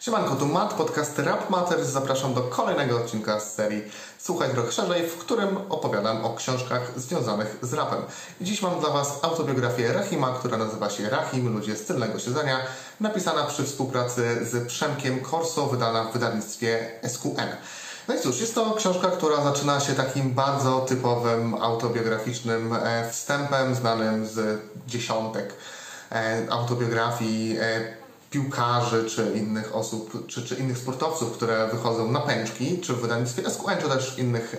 Siemanko, tu Matt, podcast Rap Matters. Zapraszam do kolejnego odcinka z serii Słuchaj trochę szerzej, w którym opowiadam o książkach związanych z rapem. Dziś mam dla Was autobiografię Rahima, która nazywa się Rahim, Ludzie z tylnego siedzenia, napisana przy współpracy z Przemkiem Corso, wydana w wydawnictwie SQN. No i cóż, jest to książka, która zaczyna się takim bardzo typowym autobiograficznym e, wstępem, znanym z dziesiątek e, autobiografii e, piłkarzy, czy innych osób, czy, czy innych sportowców, które wychodzą na pęczki, czy w wydawnictwie SQN, czy też w innych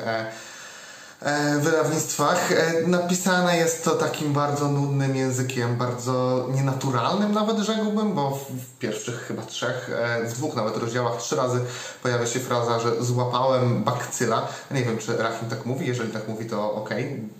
wydawnictwach. E, napisane jest to takim bardzo nudnym językiem, bardzo nienaturalnym nawet rzekłbym, bo w, pierwszych chyba trzech, e, dwóch nawet rozdziałach trzy razy pojawia się fraza, że złapałem bakcyla. Nie wiem, czy Rachim tak mówi, jeżeli tak mówi to ok,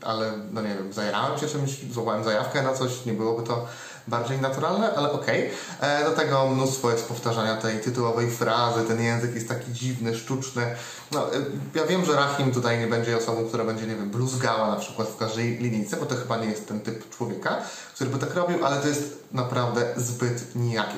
ale no nie wiem, zajarałem się czymś, złapałem zajawkę na coś, nie byłoby to bardziej naturalne, ale okej. Okay. Do tego mnóstwo jest powtarzania tej tytułowej frazy, ten język jest taki dziwny, sztuczny. No, e, ja wiem, że Rahim tutaj nie będzie osobą, która będzie, nie wiem, bluzgała na przykład w każdej linijce, bo to chyba nie jest ten typ człowieka, który by tak robił, ale to jest naprawdę zbyt nijakie.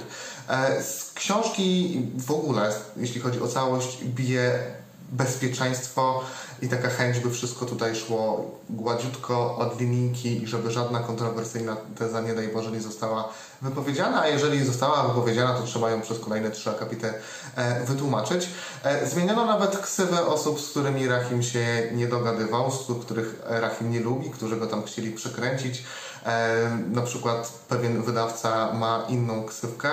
E, z książki w ogóle, jeśli chodzi o całość, bije bezpieczeństwo i taka chęć, by wszystko tutaj szło gładziutko od linijki i żeby żadna kontrowersyjna teza, nie daj Boże, nie została wypowiedziana, a jeżeli została wypowiedziana, to trzeba ją przez kolejne trzy akapity e, wytłumaczyć. E, zmieniono nawet ksywę osób, z którymi Rahim się nie dogadywał, z których Rahim nie lubi, którzy go tam chcieli przekręcić. E, na przykład pewien wydawca ma inną ksywkę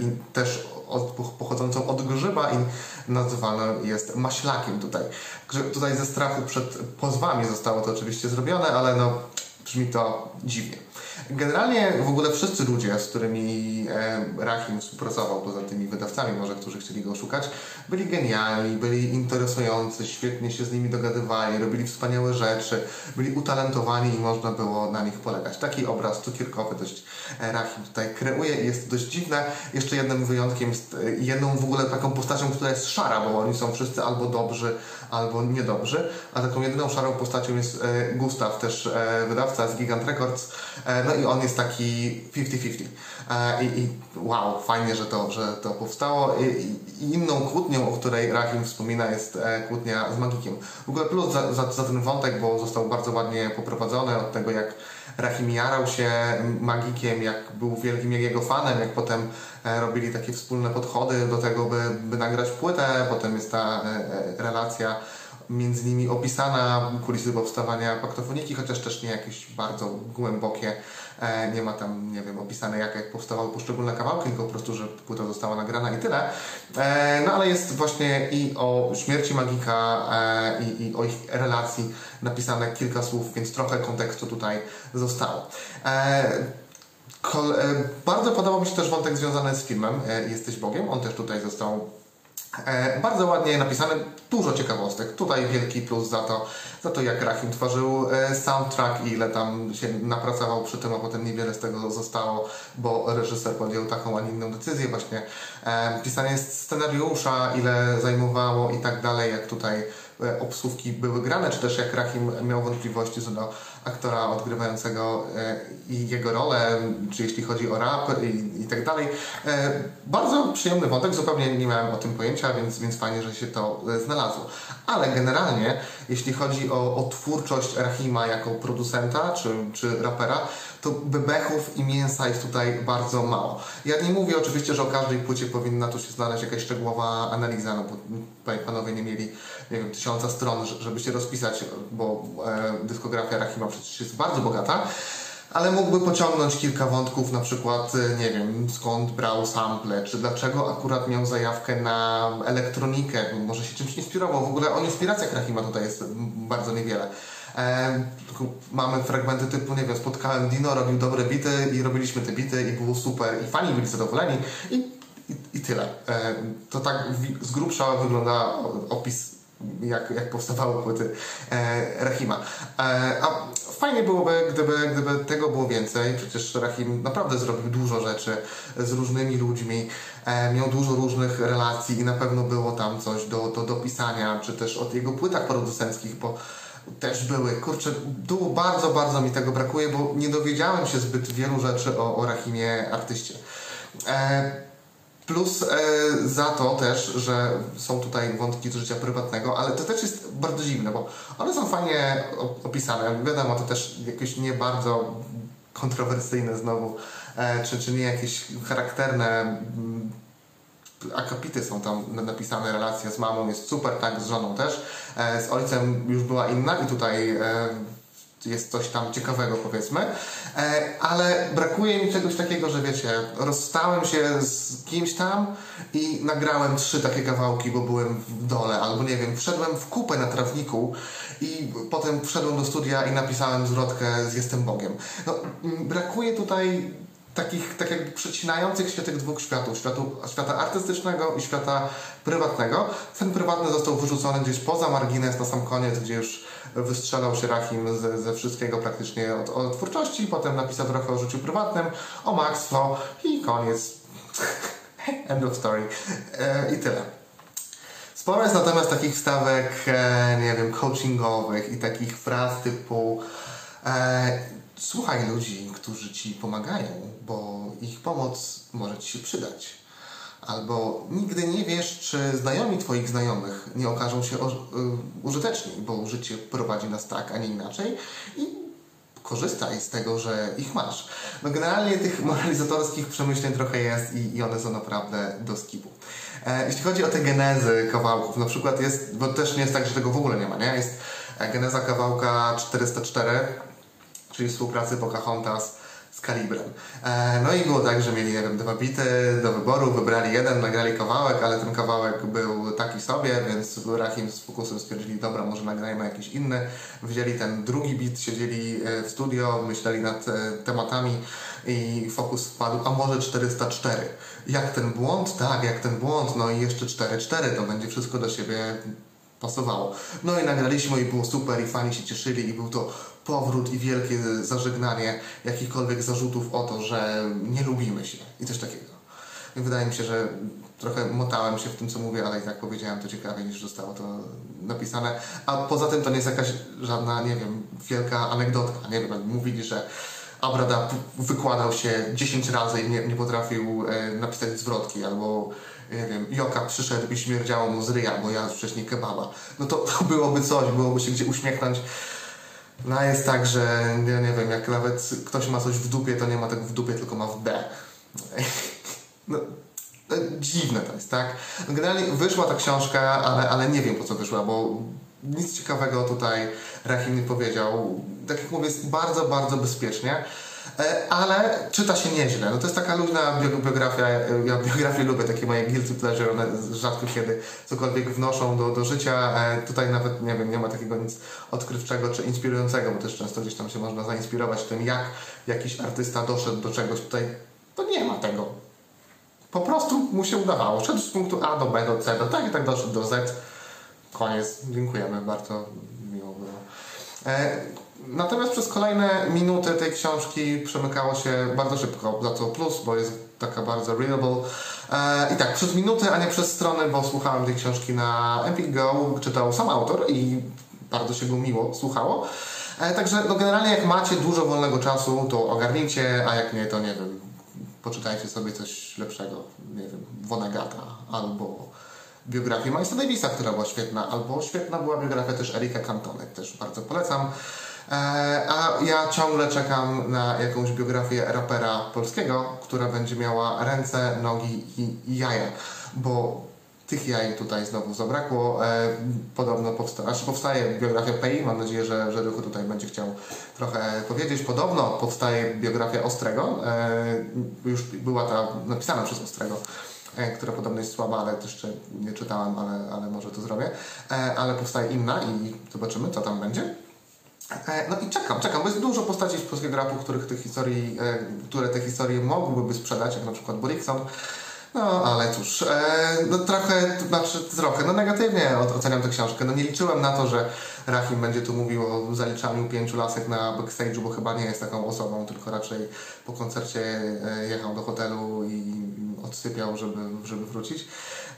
i też od, pochodzącą od grzyba i nazywany jest maślakiem tutaj. Tutaj ze strachu przed pozwami zostało to oczywiście zrobione, ale no brzmi to dziwnie. Generalnie w ogóle wszyscy ludzie, z którymi e, Rahim współpracował, poza tymi wydawcami może, którzy chcieli go szukać, byli genialni, byli interesujący, świetnie się z nimi dogadywali, robili wspaniałe rzeczy, byli utalentowani i można było na nich polegać. Taki obraz cukierkowy dość e, Rahim tutaj kreuje i jest dość dziwne. Jeszcze jednym wyjątkiem jest e, jedną w ogóle taką postacią, która jest szara, bo oni są wszyscy albo dobrzy, albo niedobrzy, a taką jedyną szarą postacią jest Gustaw, też wydawca z Gigant Records, no i on jest taki 50-50. E, I, I, wow, fajnie, że to, że to powstało. I, I, inną kłótnią, o której Rahim wspomina, jest e, kłótnia z Magikiem. W ogóle plus za, za, za ten wątek, bo został bardzo ładnie poprowadzony od tego, jak Rahim jarał się Magikiem, jak był wielkim jego fanem, jak potem e, robili takie wspólne podchody do tego, by, by nagrać płytę. Potem jest ta relacja między nimi opisana, kulisy powstawania paktofoniki, chociaż też nie jakieś bardzo głębokie. E, nie ma tam, nie wiem, opisane jak, jak powstawały poszczególne kawałki, tylko po prostu, że płyta została nagrana i tyle. E, no ale jest właśnie i o śmierci Magika e, i, i o ich relacji napisane kilka słów, więc trochę kontekstu tutaj zostało. Bardzo podobał mi się też wątek związany z filmem Jesteś Bogiem. On też tutaj został bardzo ładnie napisane, dużo ciekawostek. Tutaj wielki plus za to, za to jak Rahim tworzył e, soundtrack i ile tam się napracował przy tym, a potem niewiele z tego zostało, bo reżyser podjął taką, a nie inną decyzję. Właśnie e, pisanie scenariusza, ile zajmowało i tak dalej, jak tutaj E, obsłówki były grane, czy też jak Rahim miał wątpliwości co do aktora odgrywającego e, i jego rolę, czy jeśli chodzi o rap i, i tak dalej. E, bardzo przyjemny wątek, zupełnie nie miałem o tym pojęcia, więc, więc fajnie, że się to znalazło. Ale generalnie, jeśli chodzi o, o twórczość Rahima jako producenta czy, czy rapera, to bebechów i mięsa jest tutaj bardzo mało. Ja nie mówię oczywiście, że o każdej płycie powinna tu się znaleźć jakaś szczegółowa analiza, no bo tutaj panowie nie mieli, nie wiem, tysiąca stron, żeby się rozpisać, bo e, dyskografia Rahima przecież jest bardzo bogata ale mógłby pociągnąć kilka wątków, na przykład, e, nie wiem, skąd brał sample, czy dlaczego akurat miał zajawkę na elektronikę, może się czymś inspirował. W ogóle o inspiracjach Rahima tutaj jest bardzo niewiele. Mamy fragmenty typu, nie wiem, spotkałem Dino, robił dobre bity i robiliśmy te bity i było super i fani byli zadowoleni i, i, i tyle. To tak z grubsza wygląda opis jak, jak powstawały płyty e, Rahima. E, a fajnie byłoby, gdyby, gdyby tego było więcej. Przecież Rahim naprawdę zrobił dużo rzeczy z różnymi ludźmi, e, miał dużo różnych relacji i na pewno było tam coś do, do dopisania, czy też o jego płytach producenckich, bo też były. Kurczę, tu bardzo, bardzo mi tego brakuje, bo nie dowiedziałem się zbyt wielu rzeczy o, o Rahimie artyście. E, plus e, za to też, że są tutaj wątki z życia prywatnego, ale to też jest bardzo dziwne, bo one są fajnie opisane. Wiadomo, to też jakoś nie bardzo kontrowersyjne znowu, e, czy, czy nie jakieś charakterne mm, akapity są tam na- napisane, relacja z mamą jest super, tak, z żoną też. E, z ojcem już była inna i tutaj e, jest coś tam ciekawego powiedzmy. E, ale brakuje mi czegoś takiego, że wiecie, rozstałem się z kimś tam i nagrałem trzy takie kawałki, bo byłem w dole, albo nie wiem, wszedłem w kupę na trawniku i potem wszedłem do studia i napisałem zwrotkę z Jestem Bogiem. No, brakuje tutaj takich tak jakby przecinających się tych dwóch światów, światu, świata artystycznego i świata prywatnego. Ten prywatny został wyrzucony gdzieś poza margines na sam koniec, gdzie już wystrzelał się Rahim ze, ze wszystkiego praktycznie od, od twórczości, potem napisał trochę o życiu prywatnym, o Max Flow i koniec. End of story. E, I tyle. Sporo jest natomiast takich wstawek, e, nie wiem, coachingowych i takich fraz typu e, słuchaj ludzi, którzy ci pomagają, bo ich pomoc może ci się przydać. Albo nigdy nie wiesz, czy znajomi twoich znajomych nie okażą się y, użyteczni, bo życie prowadzi nas tak, a nie inaczej i korzystaj z tego, że ich masz. No generalnie tych moralizatorskich przemyśleń trochę jest i, i one są naprawdę do skipu. E, jeśli chodzi o te genezy kawałków, na przykład jest, bo też nie jest tak, że tego w ogóle nie ma, nie? Jest geneza kawałka 404, czyli współpracy Pocahontas z Kalibrem. E, no i było tak, że mieli, nie dwa bity do wyboru, wybrali jeden, nagrali kawałek, ale ten kawałek był taki sobie, więc Rahim z Fokusem stwierdzili, dobra, może nagrajmy jakiś inny. Wzięli ten drugi bit, siedzieli e, w studio, myśleli nad e, tematami i Fokus wpadł, a może 404. Jak ten błąd? Tak, jak ten błąd, no i jeszcze 4-4, to będzie wszystko do siebie pasowało. No i nagraliśmy i było super i fani się cieszyli i był to powrót i wielkie zażegnanie jakichkolwiek zarzutów o to, że nie lubimy się i coś takiego. Wydaje mi się, że trochę motałem się w tym, co mówię, ale i tak powiedziałem to ciekawie niż zostało to napisane. A poza tym to nie jest jakaś żadna, nie wiem, wielka anegdotka. Nie wiem, mówili, że Abrada wykładał się 10 razy i nie, nie potrafił e, napisać zwrotki, albo nie wiem, Joka przyszedł i śmierdziało mu z ryja, bo jadł wcześniej kebaba. No to, to byłoby coś, byłoby się gdzie uśmiechnąć. No a jest tak, że ja nie wiem, jak nawet ktoś ma coś w dupie, to nie ma tego w dupie, tylko ma w D. No, no, dziwne to jest, tak? Generalnie wyszła ta książka, ale, ale nie wiem po co wyszła, bo nic ciekawego tutaj Rahim nie powiedział. Tak jak mówię, jest bardzo, bardzo bezpiecznie. E, Ale czyta się nieźle. No to jest taka luźna bio- biografia. Ja biografię lubię, takie moje guilty pleasure. One rzadko kiedy cokolwiek wnoszą do, do życia. E, Tutaj nawet, nie wiem, nie ma takiego nic odkrywczego czy inspirującego, bo też często gdzieś tam się można zainspirować tym, jak jakiś artysta doszedł do czegoś. Tutaj to nie ma tego. Po prostu mu się udawało. Szedł z punktu A do B do C, do tak i tak doszedł do Z. Koniec. Dziękujemy. Bardzo. E, Natomiast przez kolejne minuty tej książki przemykało się bardzo szybko, za co plus, bo jest taka bardzo readable. E, I tak, przez minuty, a nie przez strony, bo słuchałem tej książki na Epic Go, czytał sam autor i bardzo się go miło słuchało. E, Także no generalnie jak macie dużo wolnego czasu, to ogarnijcie, a jak nie, to nie wiem, poczytajcie sobie coś lepszego, nie wiem, Vonegata albo biografię Milesa Davisa, która była świetna, albo świetna była biografia też Erika Cantony, też bardzo polecam. E, a ja ciągle czekam na jakąś biografię rapera polskiego, która będzie miała ręce, nogi i, jaja, bo tych jaj tutaj znowu zabrakło. E, podobno powsta- aż powstaje biografia Pei, mam nadzieję, że, że tutaj będzie chciał trochę powiedzieć. Podobno powstaje biografia Ostrego, e, już była ta napisana przez Ostrego która podobno jest słaba, ale jeszcze nie czytałem, ale, ale może to zrobię. E, Ale powstaje inna i zobaczymy, co tam będzie. E, No i czekam, czekam, bo jest dużo postaci z polskiego rapu, których te historii, e, które te historie mogłyby sprzedać, jak na przykład Borikson. No, ale cóż, e, no trochę, znaczy trochę, no negatywnie oceniam tę książkę. No nie liczyłem na to, że Rahim będzie tu mówił o zaliczaniu pięciu lasek na backstage'u, bo chyba nie jest taką osobą, tylko raczej po koncercie e, jechał do hotelu i odsypiał, żeby, żeby wrócić.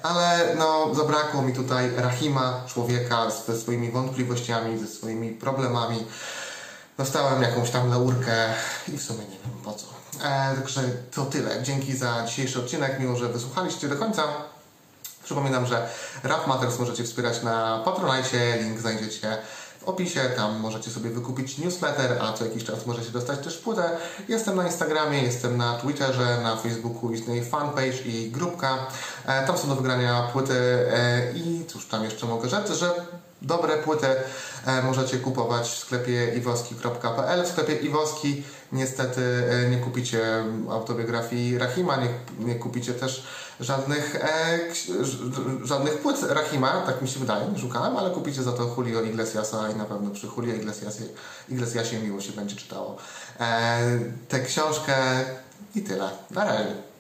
Ale no, zabrakło mi tutaj Rahima, człowieka ze swoimi wątpliwościami, ze swoimi problemami. Dostałem jakąś tam laurkę i w sumie nie wiem po co. E, także to tyle. Dzięki za dzisiejszy odcinek, mimo że wysłuchaliście do końca. Przypominam, że Rap Matters możecie wspierać na Patronite, link znajdziecie opisie, tam możecie sobie wykupić newsletter, a co jakiś czas możecie dostać też płytę. Jestem na Instagramie, jestem na Twitterze, na Facebooku istnieje fanpage i grupka. E, tam są do wygrania płyty e, i cóż tam jeszcze mogę rzec, że dobre płyty możecie kupować w sklepie iwoski.pl. W sklepie Iwoski niestety e, nie kupicie autobiografii Rahima, nie, nie kupicie też żadnych, e, żadnych płyt Rahima, tak mi się wydaje, nie szukałem, ale kupicie za to Julio Iglesiasa i na pewno przy Julio Iglesiasie, Iglesiasie miło się będzie czytało. E, tę książkę i tyle. Na razie.